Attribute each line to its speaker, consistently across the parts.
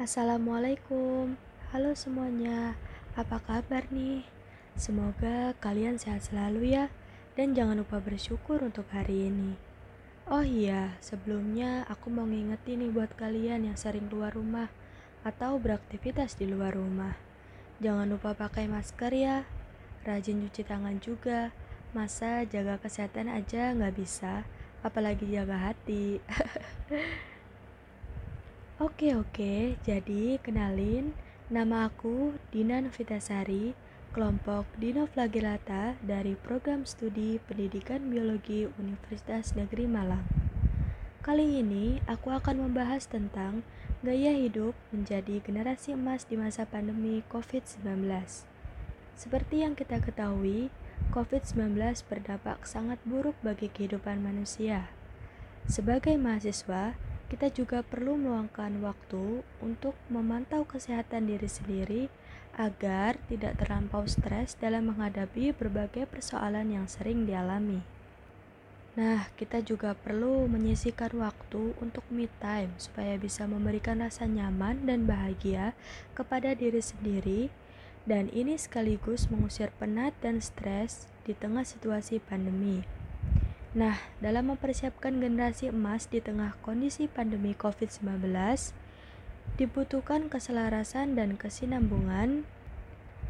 Speaker 1: Assalamualaikum, halo semuanya. Apa kabar nih? Semoga kalian sehat selalu ya, dan jangan lupa bersyukur untuk hari ini. Oh iya, sebelumnya aku mau ngingetin nih buat kalian yang sering keluar rumah atau beraktivitas di luar rumah. Jangan lupa pakai masker ya, rajin cuci tangan juga. Masa jaga kesehatan aja nggak bisa, apalagi jaga hati. Oke oke, jadi kenalin nama aku Dina Novitasari, kelompok Dinoflagellata dari program studi Pendidikan Biologi Universitas Negeri Malang. Kali ini aku akan membahas tentang gaya hidup menjadi generasi emas di masa pandemi COVID-19. Seperti yang kita ketahui, COVID-19 berdampak sangat buruk bagi kehidupan manusia. Sebagai mahasiswa, kita juga perlu meluangkan waktu untuk memantau kesehatan diri sendiri agar tidak terlampau stres dalam menghadapi berbagai persoalan yang sering dialami. Nah, kita juga perlu menyisihkan waktu untuk me time supaya bisa memberikan rasa nyaman dan bahagia kepada diri sendiri dan ini sekaligus mengusir penat dan stres di tengah situasi pandemi. Nah, dalam mempersiapkan generasi emas di tengah kondisi pandemi COVID-19, dibutuhkan keselarasan dan kesinambungan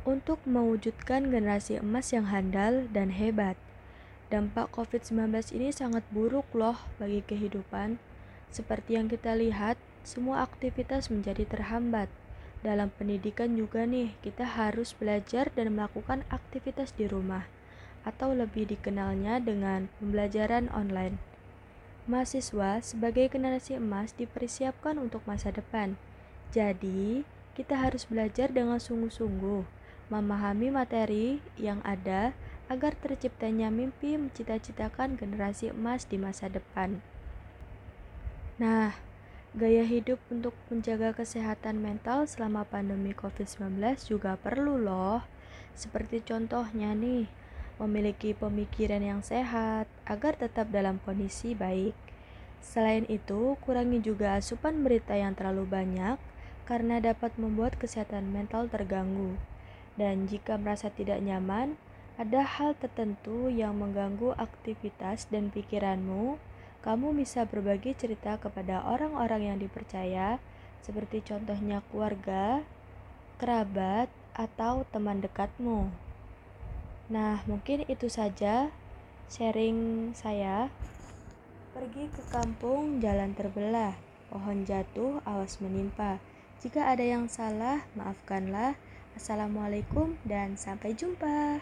Speaker 1: untuk mewujudkan generasi emas yang handal dan hebat. Dampak COVID-19 ini sangat buruk loh bagi kehidupan. Seperti yang kita lihat, semua aktivitas menjadi terhambat. Dalam pendidikan juga nih, kita harus belajar dan melakukan aktivitas di rumah atau lebih dikenalnya dengan pembelajaran online. Mahasiswa sebagai generasi emas dipersiapkan untuk masa depan. Jadi, kita harus belajar dengan sungguh-sungguh, memahami materi yang ada agar terciptanya mimpi mencita-citakan generasi emas di masa depan. Nah, gaya hidup untuk menjaga kesehatan mental selama pandemi COVID-19 juga perlu loh. Seperti contohnya nih, memiliki pemikiran yang sehat agar tetap dalam kondisi baik. Selain itu, kurangi juga asupan berita yang terlalu banyak karena dapat membuat kesehatan mental terganggu. Dan jika merasa tidak nyaman, ada hal tertentu yang mengganggu aktivitas dan pikiranmu, kamu bisa berbagi cerita kepada orang-orang yang dipercaya, seperti contohnya keluarga, kerabat, atau teman dekatmu. Nah, mungkin itu saja sharing saya. Pergi ke kampung, jalan terbelah, pohon jatuh, awas menimpa. Jika ada yang salah, maafkanlah. Assalamualaikum dan sampai jumpa.